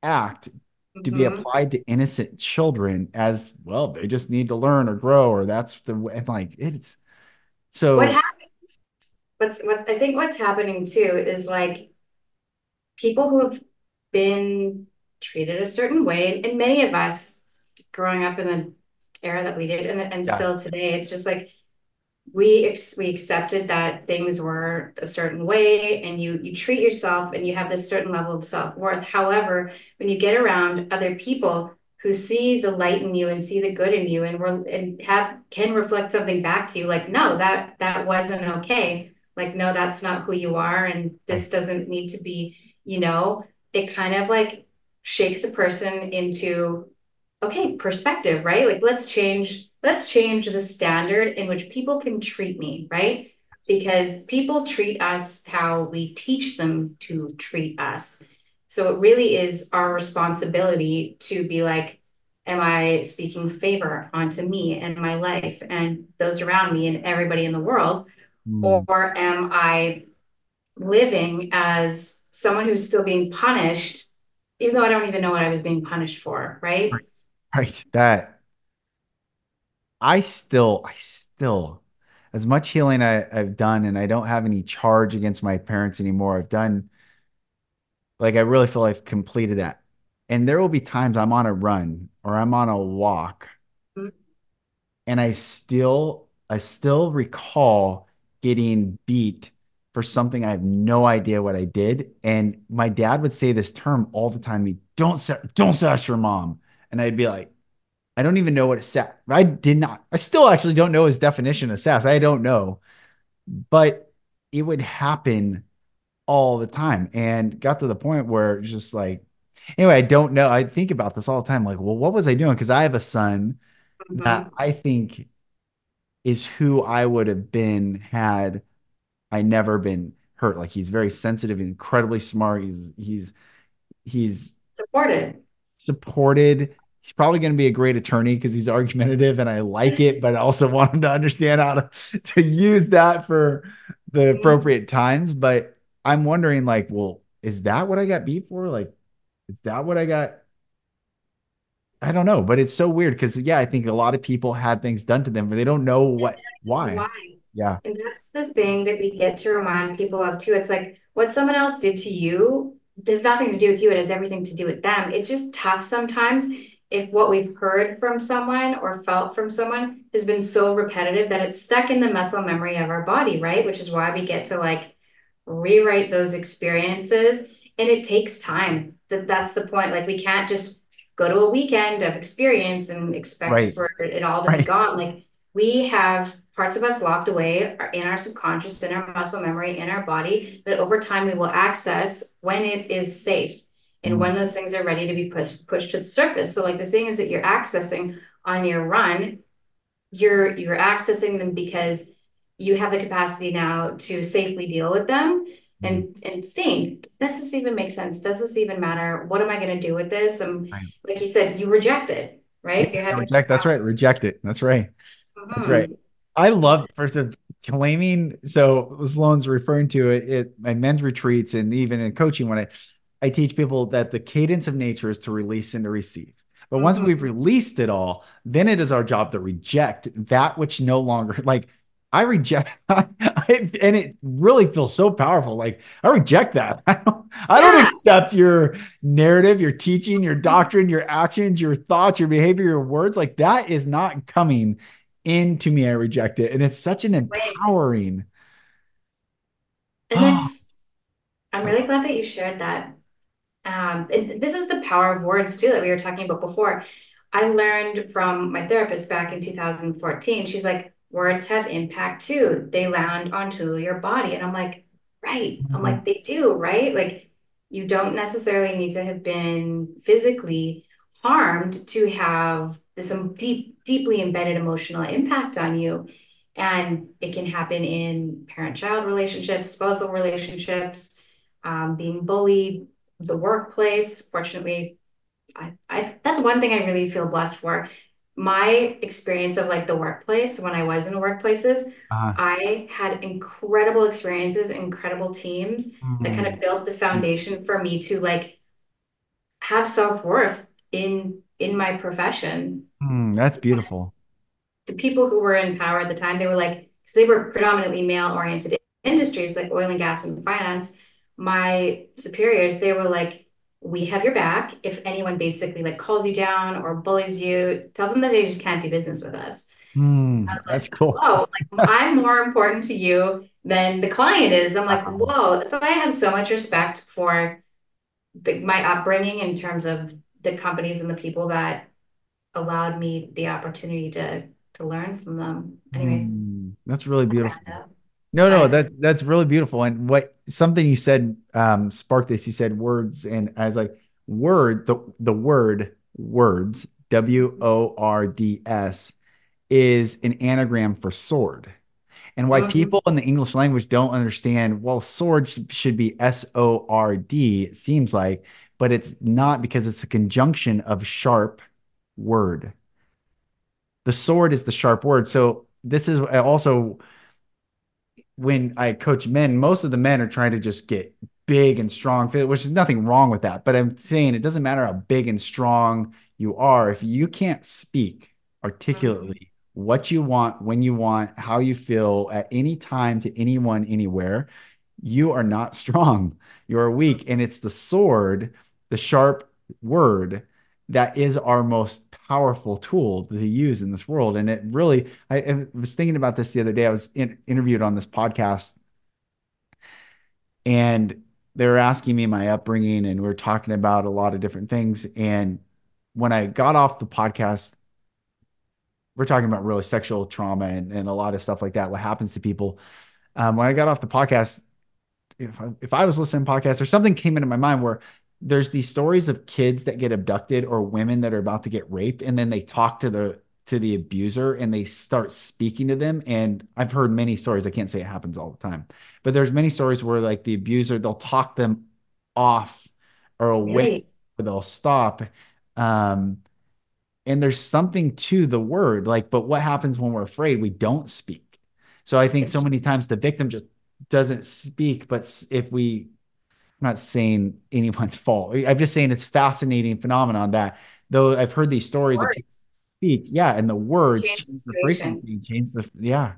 act to be mhm. applied to innocent children as well. They just need to learn or grow, or that's the way. And like, it's so What happens? What's what I think what's happening too is like people who have been treated a certain way, and many of us growing up in the era that we did, and, and yeah, still today, it's just like we ex we accepted that things were a certain way and you you treat yourself and you have this certain level of self-worth. However, when you get around other people who see the light in you and see the good in you and re- and have can reflect something back to you like no that that wasn't okay. Like no that's not who you are and this doesn't need to be you know? It kind of like shakes a person into okay, perspective, right? Like let's change, let's change the standard in which people can treat me, right? Because people treat us how we teach them to treat us. So it really is our responsibility to be like, am I speaking favor onto me and my life and those around me and everybody in the world? Mm, Or am I living as someone who's still being punished, even though I don't even know what I was being punished for, right, right? [LAUGHS] right. That I still, I still, as much healing I, I've done, and I don't have any charge against my parents anymore. I've done like I really feel I've completed that. And there will be times I'm on a run or I'm on a walk mm-hmm. and I still I still recall getting beat for something I have no idea what I did. And my dad would say this term all the time, me, don't don't sass your mom. And I'd be like, I don't even know what a sass. I did not. I still actually don't know his definition of sass. I don't know. But it would happen all the time and got to the point where it's just like anyway, I don't know. I think about this all the time. Like, well, what was I doing? Because I have a son that Mhm. I think is who I would have been had I never been hurt. Like he's very sensitive, incredibly smart. He's he's he's supported. supported. He's probably going to be a great attorney because he's argumentative and I like it, but I also want him to understand how to, [LAUGHS] to use that for the appropriate times. But I'm wondering, like, well, is that what I got beat for? Like, is that what I got? I don't know, but it's so weird because yeah, I think a lot of people had things done to them, but they don't know what why. Why? Yeah, And that's the thing that we get to remind people of too. It's like what someone else did to you there's nothing to do with you. It has everything to do with them. It's just tough sometimes if what we've heard from someone or felt from someone has been so repetitive that it's stuck in the muscle memory of our body, right? Which is why we get to like rewrite those experiences. And it takes time. That that's the point. Like we can't just go to a weekend of experience and expect right, for it all to be gone. Like we have parts of us locked away in our subconscious, in our muscle memory, in our body that over time we will access when it is safe and Mm, when those things are ready to be pushed pushed to the surface. So like the thing is that you're accessing on your run, you're you're accessing them because you have the capacity now to safely deal with them mm, and and think does this even make sense does this even matter what am i going to do with this and right. like you said you reject it right you're having reject. That's right. Reject it. That's right. That's right. I love first of claiming. So Sloan's referring to it at my men's retreats and even in coaching when I I teach people that the cadence of nature is to release and to receive. But once we've Mhm. released it all, then it is our job to reject that which no longer [LAUGHS] like I reject [LAUGHS] I, and it really feels so powerful. Like I reject that. [LAUGHS] I don't, I don't yeah accept your narrative, your teaching, your doctrine, your actions, your thoughts, your behavior, your words. Like that is not coming into me. I reject it. And it's such an empowering. and this i'm really glad that you shared that um and this is the power of words too that we were talking about before I learned from my therapist back in 2014. She's like, words have impact too. They land onto your body. And I'm like, right. I'm like, they do, right? Like, you don't necessarily need to have been physically harmed to have this um, deep, deeply embedded emotional impact on you. And it can happen in parent-child relationships, spousal relationships, um, being bullied, the workplace. Fortunately, I, I that's one thing I really feel blessed for. My experience of like the workplace when I was in the workplaces, Uh, I had incredible experiences, incredible teams that kind of built the foundation for me to like have self-worth in in my profession. mm, that's beautiful. The people who were in power at the time, they were like, because they were predominantly male-oriented industries like oil and gas and finance. My superiors, they were like, we have your back. If anyone basically like calls you down or bullies you, tell them that they just can't do business with us. Mm, that's like, cool. whoa, like I'm more important to you than the client is. I'm like, whoa. So I have so much respect for the, my upbringing in terms of the companies and the people that allowed me the opportunity to to learn from them. Anyways, Mm, that's really beautiful. No, no, that that's really beautiful. And what something you said um sparked this. You said words, and I was like, word, the the word words, W-O-R-D-S, is an anagram for sword. And why mhm, people in the English language don't understand, well, sword should be S-O-R-D, it seems like, but it's not because it's a conjunction of sharp word. The sword is the sharp word. So this is also when I coach men, most of the men are trying to just get big and strong, which is nothing wrong with that. But I'm saying it doesn't matter how big and strong you are. If you can't speak articulately mm-hmm. what you want, when you want, how you feel at any time to anyone, anywhere, you are not [LAUGHS] strong. You are weak. Mm-hmm. And it's the sword, the sharp word that is our most powerful tool to use in this world. And it really, I, I was thinking about this the other day. I was in, interviewed on this podcast and they were asking me my upbringing and we are talking about a lot of different things. And when I got off the podcast, we're talking about really sexual trauma and, and a lot of stuff like that, what happens to people. Um, when I got off the podcast, if I, if I was listening to podcasts or something came into my mind where there's these stories of kids that get abducted or women that are about to get raped and then they talk to the to the abuser and they start speaking to them. And I've heard many stories I can't say it happens all the time but there's many stories where like the abuser they'll talk them off or away or they'll stop um and there's something to the word like but what happens when we're afraid? We don't speak. So i think so many times the victim just doesn't speak but if we i'm not saying anyone's [LAUGHS] fault i'm just saying it's fascinating phenomenon that though i've heard these stories of people speak yeah and the words change the change the frequency change the yeah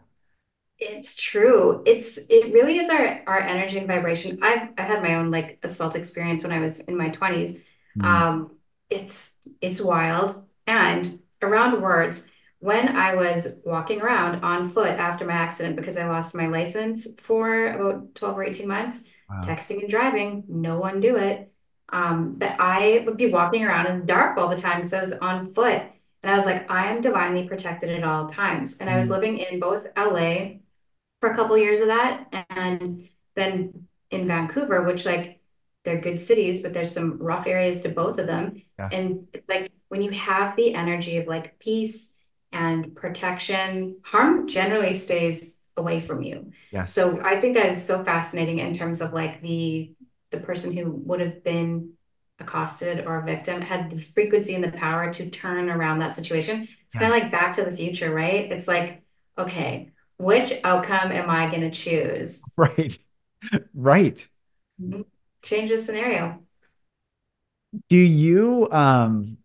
It's true. It's it really is our our energy and vibration. I've I had my own like assault experience when I was in my 20s. Mm, Um, it's it's wild. And around words, when I was walking around on foot after my accident because I lost my license for about 12 or 18 months, wow texting and driving, no one do it. Um, but I would be walking around in the dark all the time because I was on foot. And I was like, I am divinely protected at all times. And I was Mm, living in both LA for a couple years of that. And then in Vancouver, which like they're good cities, but there's some rough areas to both of them. yeah And like when you have the energy of like peace and protection, harm generally stays away from you. yes So I think that is so fascinating in terms of like the the person who would have been accosted or a victim had the frequency and the power to turn around that situation. It's kind of like back to the future, right? It's like, okay, which outcome am I going to choose? right right Mhm. Change the scenario. do you um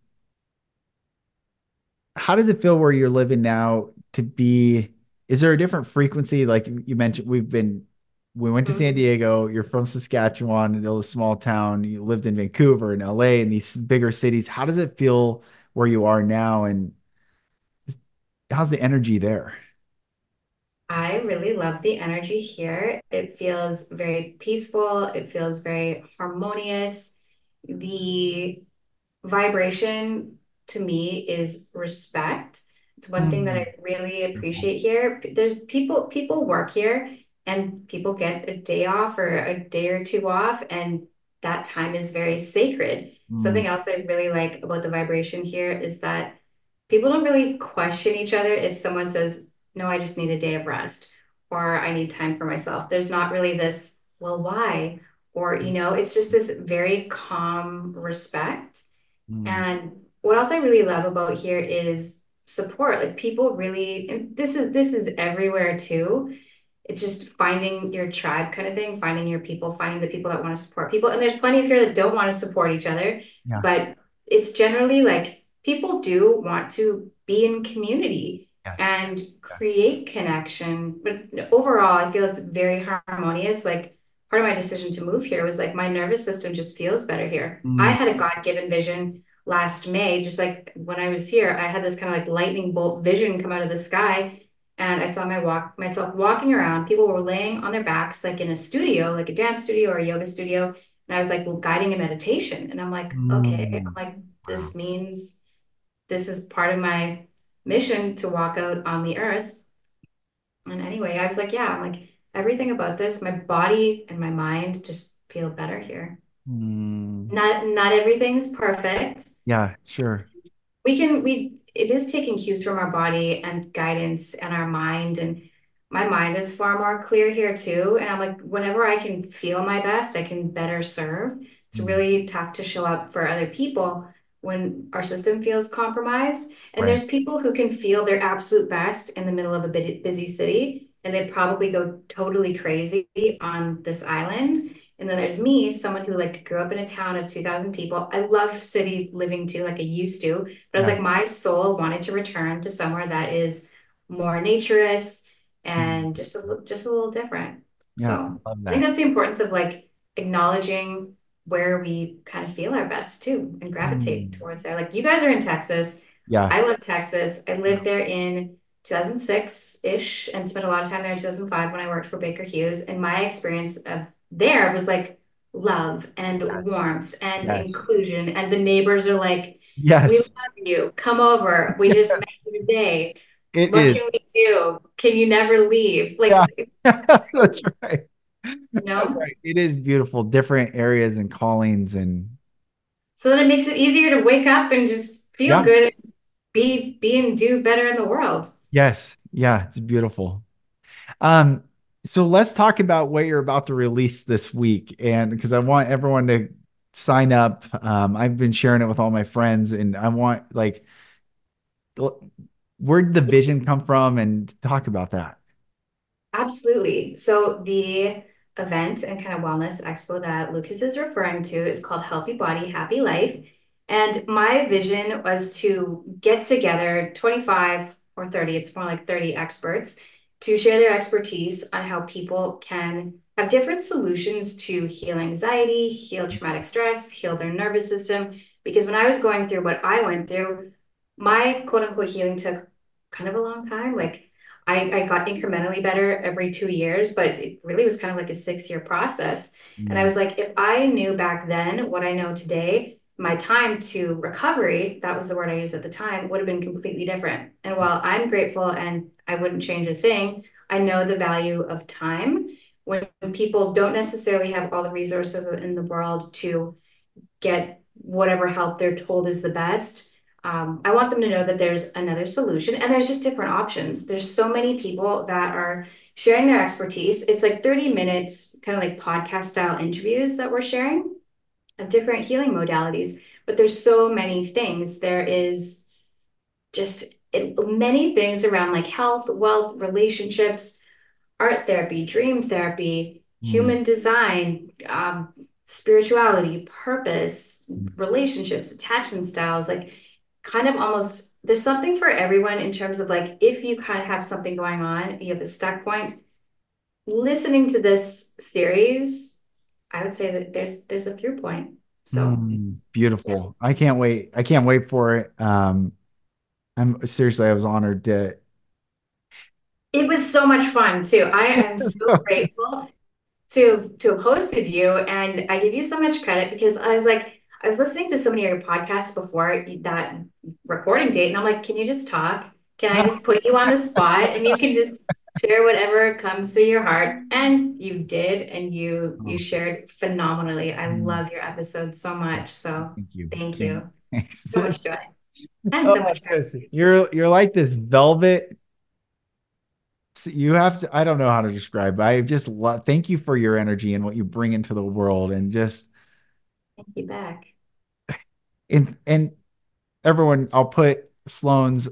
how does it feel where you're living now to be is there a different frequency like you mentioned we've been we went to San Mhm. Diego you're from Saskatchewan a little small town you lived in Vancouver and LA and these bigger cities how does it feel where you are now and how's the energy there I really love the energy here. It feels very peaceful. It feels very harmonious. The vibration to me is respect. It's one thing that Mm, I really appreciate here. There's people people work here and people get a day off or a day or two off and that time is very sacred. Mm, Something else I really like about the vibration here is that people don't really question each other if someone says no, I just need a day of rest or I need time for myself. There's not really this, well, why? Or, you know, it's just this very calm respect. Mm. And what else I really love about here is support. Like people really, and this is this is everywhere too. It's just finding your tribe kind of thing, finding your people, finding the people that want to support people. And there's plenty of here that don't want to support each other. Yeah. But it's generally like people do want to be in community yes. and create yes. connection. But overall, I feel it's very harmonious. Like part of my decision to move here was like my nervous system just feels better here. Mm. I had a God given vision last May, just like when I was here, I had this kind of like lightning bolt vision come out of the sky. And I saw my walk myself walking around. People were laying on their backs, like in a studio, like a dance studio or a yoga studio. And I was like guiding a meditation. And I'm like, mm. okay, I'm like, this means this is part of my mission to walk out on the earth. And anyway, I was like, yeah, I'm like, everything about this, my body and my mind just feel better here. Mm. Not not everything's perfect. Yeah, sure. We can we it is taking cues from our body and guidance and our mind and my mind is far more clear here too. And I'm like, whenever I can feel my best, I can better serve. It's mm. really tough to show up for other people when our system feels compromised. And right. there's people who can feel their absolute best in the middle of a busy city, and they probably go totally crazy on this island. And then there's me, someone who like grew up in a town of 2000 people. I love city living too, like I used to. But I was like, my soul wanted to return to somewhere that is more naturist and mm. just a just a little different. Yeah, so I, I think that's the importance of like acknowledging where we kind of feel our best too and gravitate mm. towards there. Like you guys are in Texas. Yeah. I love Texas. I lived there in 2006 ish and spent a lot of time there in 2005 when I worked for Baker Hughes. And my experience of there was like love and yes. warmth and yes. inclusion. And the neighbors are like, Yes, we love you. Come over. We just [LAUGHS] met you today. It what is. can we do? Can you never leave? Like yeah. [LAUGHS] that's right. No, that's right. It is beautiful. Different areas and callings and so then it makes it easier to wake up and just feel yeah. good and be be and do better in the world. Yes. Yeah, it's beautiful. Um, so let's talk about what you're about to release this week. And because I want everyone to sign up. Um, I've been sharing it with all my friends, and I want like where did the vision come from and talk about that. Absolutely. So the event and kind of wellness expo that Lucas is referring to is called Healthy Body, Happy Life. And my vision was to get together 25 or 30, it's more like 30 experts to share their expertise on how people can have different solutions to heal anxiety, heal traumatic stress, heal their nervous system. Because when I was going through what I went through, my quote unquote healing took kind of a long time. Like I, I got incrementally better every two years, but it really was kind of like a six year process. Mm. And I mm. was like, if I knew back then what I know today, my time to recovery, that was the word I used at the time, would have been completely different. And while I'm grateful and I wouldn't change a thing, I know the value of time when people don't necessarily have all the resources in the world to get whatever help they're told is the best. Um, I want them to know that there's another solution and there's just different options. There's so many people that are sharing their expertise. It's like 30 minutes, kind of like podcast style interviews that we're sharing of different healing modalities, but there's so many things. There is just it, many things around like health, wealth, relationships, art therapy, dream therapy, mm. human design, um, spirituality, purpose, mm. relationships, attachment styles, like kind of almost there's something for everyone in terms of like if you kind of have something going on, you have a stuck point. Listening to this series I would say that there's there's a through point. So mm, beautiful. Yeah. I can't wait. I can't wait for it. Um I'm seriously I was honored to it was so much fun too. I am so [LAUGHS] grateful to to have hosted you and I give you so much credit because I was like I was listening to so many of your podcasts before that recording date and I'm like, can you just talk? Can I just put you on the spot and you can just share whatever comes to your heart and you did and you you oh. shared phenomenally i mm. love your episode so much so thank you thank you Thanks. so much joy and oh, so much you're you're like this velvet you have to. I don't know how to describe. But I just love. Thank you for your energy and what you bring into the world, and just thank you back. [LAUGHS] And and everyone, I'll put Sloan's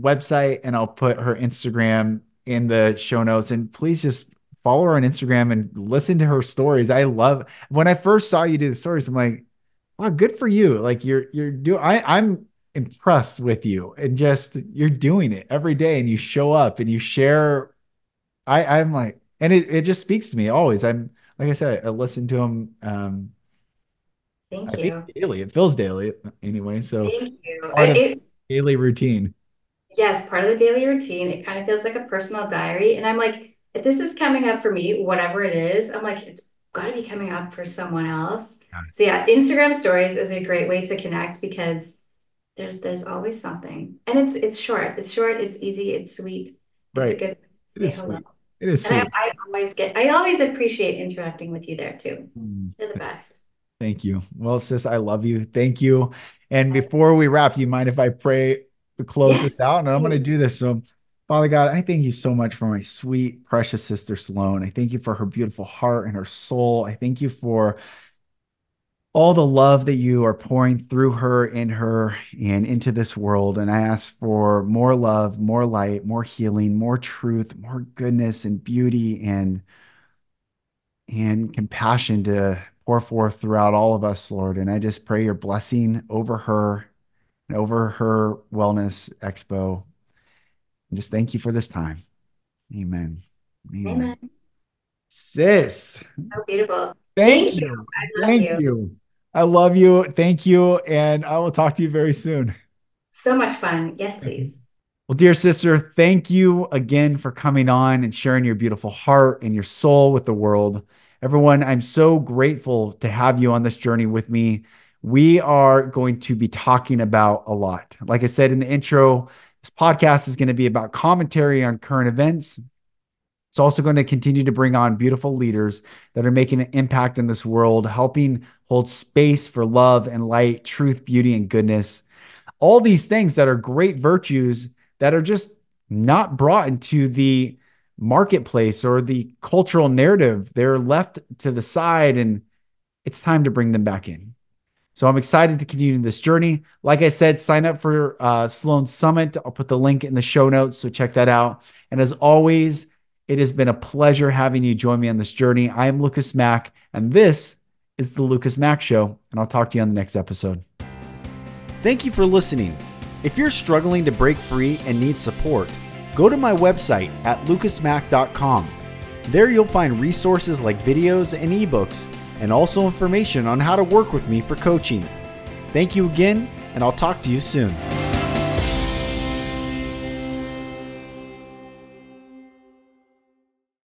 website and I'll put her Instagram in the show notes. And please just follow her on Instagram and listen to her stories. I love when I first saw you do the stories, I'm like, wow, good for you. Like you're you're doing I I'm impressed with you and just you're doing it every day and you show up and you share. I I'm like, and it, it just speaks to me always. I'm like I said, I listen to him um Thank I you. daily. It feels daily anyway. So thank you. It, daily routine. Yes, part of the daily routine. It kind of feels like a personal diary. And I'm like, if this is coming up for me, whatever it is, I'm like, it's got to be coming up for someone else. So yeah, Instagram stories is a great way to connect because there's there's always something, and it's it's short. It's short. It's easy. It's sweet. Right. It's a good. It is sweet. It is and I, I, always get. I always appreciate interacting with you there too. Mm. You're the best. Thank you. Well, sis, I love you. Thank you. And before we wrap, you mind if I pray to close yes. this out? And I'm going to do this. So, Father God, I thank you so much for my sweet, precious sister Sloan. I thank you for her beautiful heart and her soul. I thank you for all the love that you are pouring through her, in her, and into this world. And I ask for more love, more light, more healing, more truth, more goodness and beauty and and compassion to pour forth throughout all of us, Lord. And I just pray your blessing over her and over her wellness expo. And just thank you for this time. Amen. Amen. Amen. Sis. So beautiful. Thank, thank you. you. Thank you. you. I love you. Thank you. And I will talk to you very soon. So much fun. Yes, please. Well, dear sister, thank you again for coming on and sharing your beautiful heart and your soul with the world. Everyone, I'm so grateful to have you on this journey with me. We are going to be talking about a lot. Like I said in the intro, this podcast is going to be about commentary on current events. It's also going to continue to bring on beautiful leaders that are making an impact in this world, helping hold space for love and light, truth, beauty, and goodness. All these things that are great virtues that are just not brought into the marketplace or the cultural narrative. They're left to the side, and it's time to bring them back in. So I'm excited to continue this journey. Like I said, sign up for uh, Sloan Summit. I'll put the link in the show notes, so check that out. And as always, it has been a pleasure having you join me on this journey. I am Lucas Mack, and this is the Lucas Mack Show. And I'll talk to you on the next episode. Thank you for listening. If you're struggling to break free and need support, go to my website at lucasmack.com. There you'll find resources like videos and ebooks, and also information on how to work with me for coaching. Thank you again, and I'll talk to you soon.